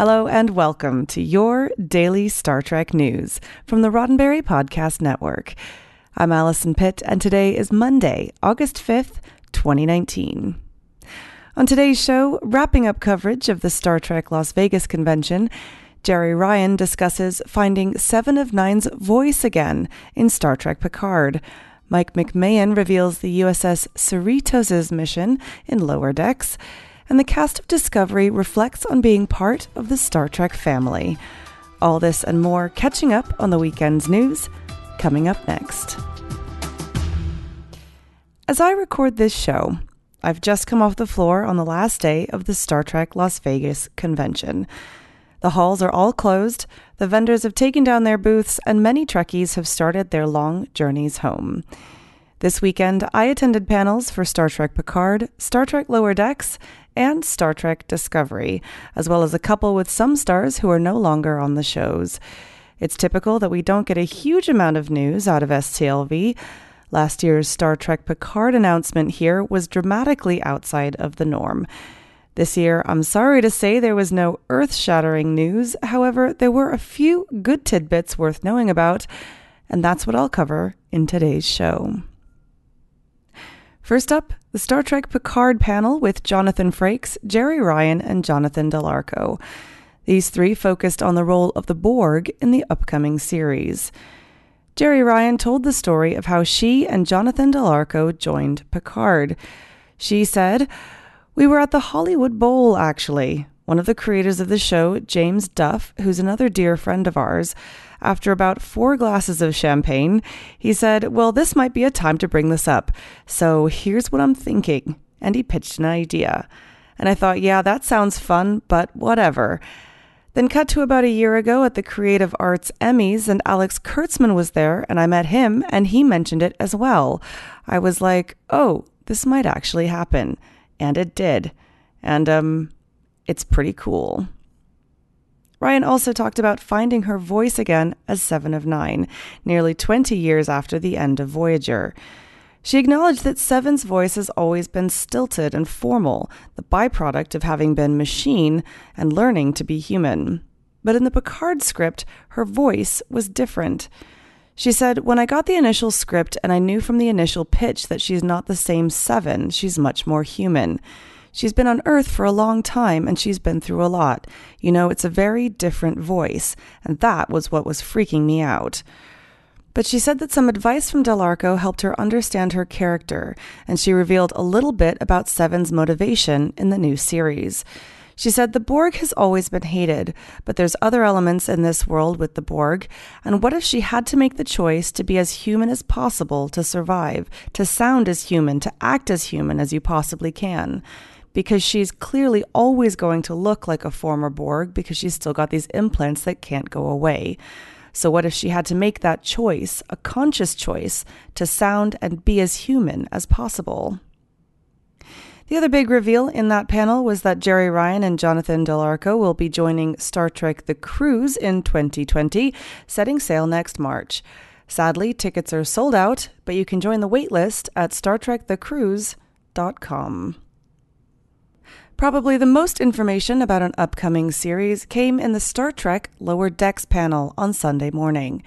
Hello and welcome to your daily Star Trek news from the Roddenberry Podcast Network. I'm Allison Pitt, and today is Monday, August 5th, 2019. On today's show, wrapping up coverage of the Star Trek Las Vegas convention, Jeri Ryan discusses finding Seven of Nine's voice again in Star Trek Picard. Mike McMahan reveals the USS Cerritos' mission in Lower Decks and the cast of Discovery reflects on being part of the Star Trek family. All this and more catching up on the weekend's news coming up next. As I record this show, I've just come off the floor on the last day of the Star Trek Las Vegas convention. The halls are all closed, the vendors have taken down their booths, and many Trekkies have started their long journeys home. This weekend, I attended panels for Star Trek Picard, Star Trek Lower Decks, and Star Trek Discovery, as well as a couple with some stars who are no longer on the shows. It's typical that we don't get a huge amount of news out of STLV. Last year's Star Trek Picard announcement here was dramatically outside of the norm. This year, I'm sorry to say there was no earth shattering news. However, there were a few good tidbits worth knowing about, and that's what I'll cover in today's show. First up, the Star Trek Picard panel with Jonathan Frakes, Jeri Ryan, and Jonathan Del Arco. These three focused on the role of the Borg in the upcoming series. Jeri Ryan told the story of how she and Jonathan Del Arco joined Picard. She said, We were at the Hollywood Bowl, actually. One of the creators of the show, James Duff, who's another dear friend of ours, after about four glasses of champagne, he said, Well, this might be a time to bring this up. So here's what I'm thinking. And he pitched an idea. And I thought, yeah, that sounds fun, but whatever. Then cut to about a year ago at the Creative Arts Emmys, and Alex Kurtzman was there, and I met him, and he mentioned it as well. I was like, oh, this might actually happen. And it did. And, um, it's pretty cool. Ryan also talked about finding her voice again as Seven of Nine, nearly 20 years after the end of Voyager. She acknowledged that Seven's voice has always been stilted and formal, the byproduct of having been machine and learning to be human. But in the Picard script, her voice was different. She said, When I got the initial script and I knew from the initial pitch that she's not the same Seven, she's much more human. She's been on Earth for a long time and she's been through a lot. You know, it's a very different voice, and that was what was freaking me out. But she said that some advice from Del Arco helped her understand her character, and she revealed a little bit about Seven's motivation in the new series. She said the Borg has always been hated, but there's other elements in this world with the Borg, and what if she had to make the choice to be as human as possible to survive, to sound as human, to act as human as you possibly can? Because she's clearly always going to look like a former Borg because she's still got these implants that can't go away. So, what if she had to make that choice, a conscious choice, to sound and be as human as possible? The other big reveal in that panel was that Jeri Ryan and Jonathan Del Arco will be joining Star Trek The Cruise in 2020, setting sail next March. Sadly, tickets are sold out, but you can join the waitlist at StarTrekTheCruise.com. Probably the most information about an upcoming series came in the Star Trek Lower Decks panel on Sunday morning.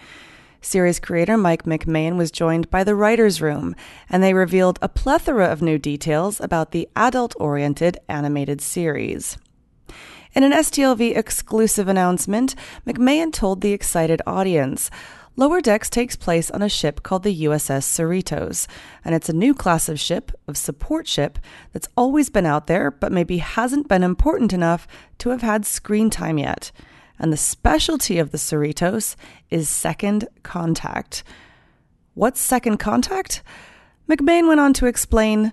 Series creator Mike McMahan was joined by the Writers' Room, and they revealed a plethora of new details about the adult oriented animated series. In an STLV exclusive announcement, McMahan told the excited audience Lower Decks takes place on a ship called the USS Cerritos, and it's a new class of ship, of support ship, that's always been out there, but maybe hasn't been important enough to have had screen time yet. And the specialty of the Cerritos is second contact. What's second contact? McMahan went on to explain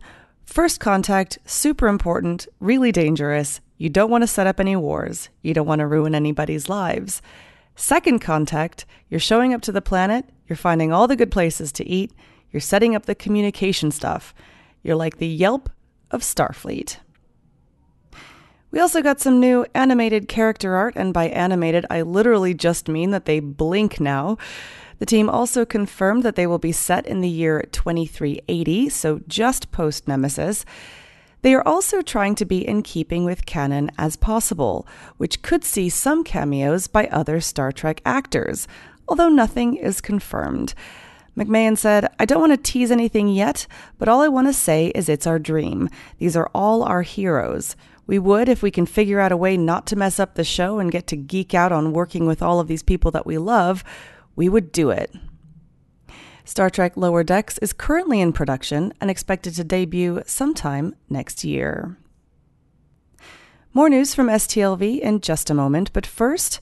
First contact, super important, really dangerous. You don't want to set up any wars. You don't want to ruin anybody's lives. Second contact, you're showing up to the planet, you're finding all the good places to eat, you're setting up the communication stuff. You're like the Yelp of Starfleet. We also got some new animated character art, and by animated, I literally just mean that they blink now. The team also confirmed that they will be set in the year 2380, so just post Nemesis. They are also trying to be in keeping with canon as possible, which could see some cameos by other Star Trek actors, although nothing is confirmed. McMahan said, I don't want to tease anything yet, but all I want to say is it's our dream. These are all our heroes. We would if we can figure out a way not to mess up the show and get to geek out on working with all of these people that we love, we would do it. Star Trek Lower Decks is currently in production and expected to debut sometime next year. More news from STLV in just a moment, but first,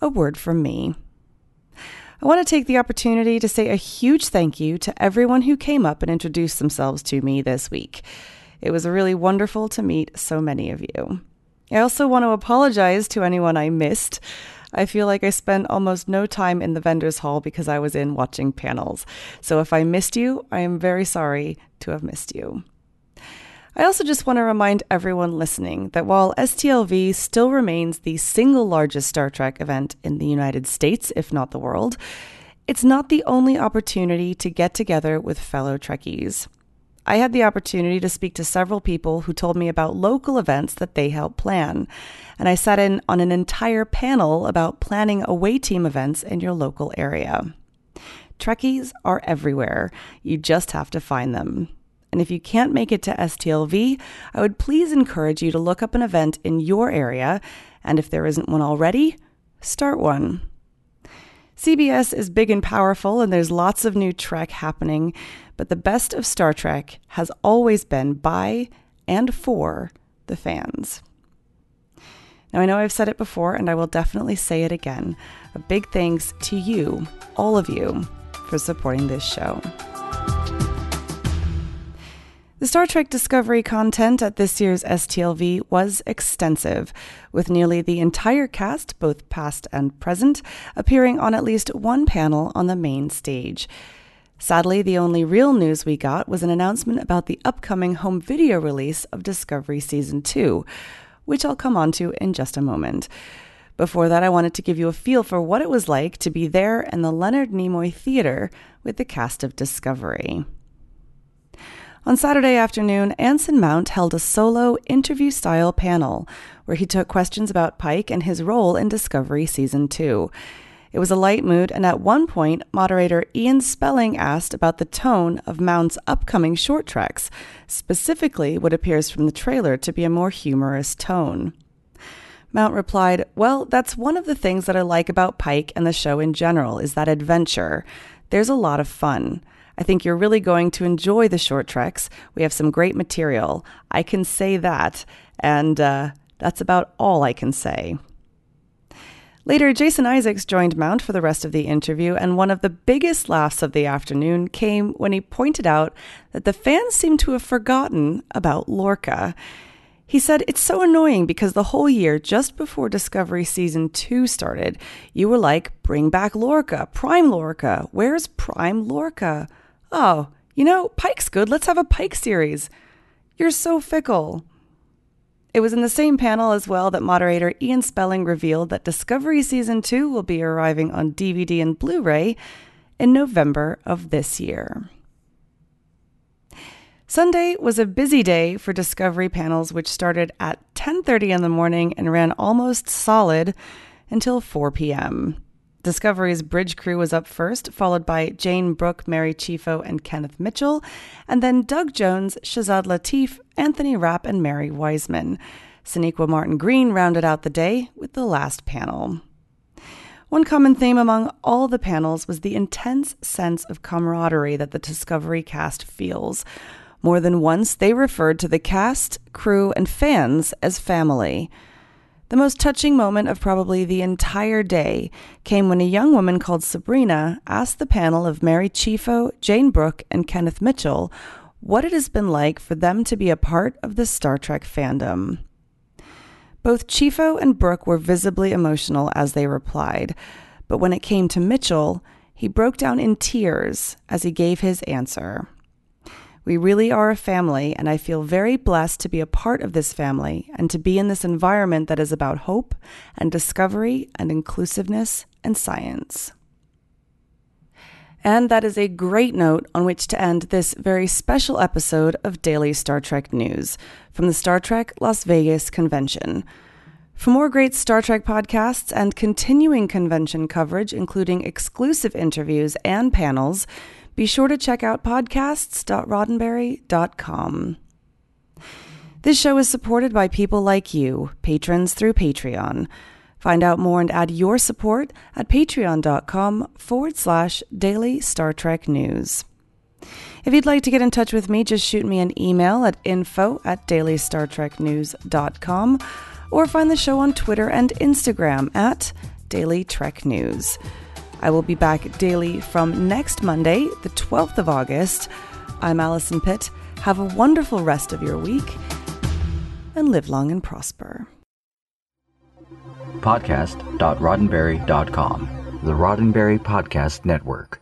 a word from me. I want to take the opportunity to say a huge thank you to everyone who came up and introduced themselves to me this week. It was really wonderful to meet so many of you. I also want to apologize to anyone I missed. I feel like I spent almost no time in the vendors hall because I was in watching panels. So if I missed you, I am very sorry to have missed you. I also just want to remind everyone listening that while STLV still remains the single largest Star Trek event in the United States, if not the world, it's not the only opportunity to get together with fellow Trekkies. I had the opportunity to speak to several people who told me about local events that they help plan. And I sat in on an entire panel about planning away team events in your local area. Trekkies are everywhere. You just have to find them. And if you can't make it to STLV, I would please encourage you to look up an event in your area. And if there isn't one already, start one. CBS is big and powerful, and there's lots of new Trek happening, but the best of Star Trek has always been by and for the fans. Now, I know I've said it before, and I will definitely say it again. A big thanks to you, all of you, for supporting this show. The Star Trek Discovery content at this year's STLV was extensive, with nearly the entire cast, both past and present, appearing on at least one panel on the main stage. Sadly, the only real news we got was an announcement about the upcoming home video release of Discovery Season 2, which I'll come on to in just a moment. Before that, I wanted to give you a feel for what it was like to be there in the Leonard Nimoy Theater with the cast of Discovery. On Saturday afternoon, Anson Mount held a solo interview style panel where he took questions about Pike and his role in Discovery Season 2. It was a light mood, and at one point, moderator Ian Spelling asked about the tone of Mount's upcoming short treks, specifically what appears from the trailer to be a more humorous tone. Mount replied, Well, that's one of the things that I like about Pike and the show in general, is that adventure. There's a lot of fun. I think you're really going to enjoy the short treks. We have some great material. I can say that, and uh, that's about all I can say. Later, Jason Isaacs joined Mount for the rest of the interview, and one of the biggest laughs of the afternoon came when he pointed out that the fans seem to have forgotten about Lorca. He said, It's so annoying because the whole year, just before Discovery Season 2 started, you were like, Bring back Lorca, Prime Lorca. Where's Prime Lorca? Oh, you know, Pike's good. Let's have a Pike series. You're so fickle. It was in the same panel as well that moderator Ian Spelling revealed that Discovery Season 2 will be arriving on DVD and Blu ray in November of this year. Sunday was a busy day for Discovery panels which started at 10:30 in the morning and ran almost solid until 4 p.m. Discovery's bridge crew was up first, followed by Jayne Brook, Mary Chieffo, and Kenneth Mitchell, and then Doug Jones, Shazad Latif, Anthony Rapp, and Mary Wiseman. Sonequa Martin Green rounded out the day with the last panel. One common theme among all the panels was the intense sense of camaraderie that the Discovery cast feels. More than once, they referred to the cast, crew, and fans as family. The most touching moment of probably the entire day came when a young woman called Sabrina asked the panel of Mary Chieffo, Jayne Brook, and Kenneth Mitchell what it has been like for them to be a part of the Star Trek fandom. Both Chieffo and Brook were visibly emotional as they replied. but when it came to Mitchell, he broke down in tears as he gave his answer. We really are a family, and I feel very blessed to be a part of this family and to be in this environment that is about hope and discovery and inclusiveness and science. And that is a great note on which to end this very special episode of Daily Star Trek News from the Star Trek Las Vegas Convention. For more great Star Trek podcasts and continuing convention coverage, including exclusive interviews and panels, be sure to check out podcasts.roddenberry.com. This show is supported by people like you, patrons through Patreon. Find out more and add your support at patreon.com forward slash daily Star Trek news. If you'd like to get in touch with me, just shoot me an email at info at dailystartreknews.com or find the show on Twitter and Instagram at Daily Trek News. I will be back daily from next Monday, the 12th of August. I'm Allison Pitt. Have a wonderful rest of your week and live long and prosper. Podcast.roddenberry.com, the Roddenberry Podcast Network.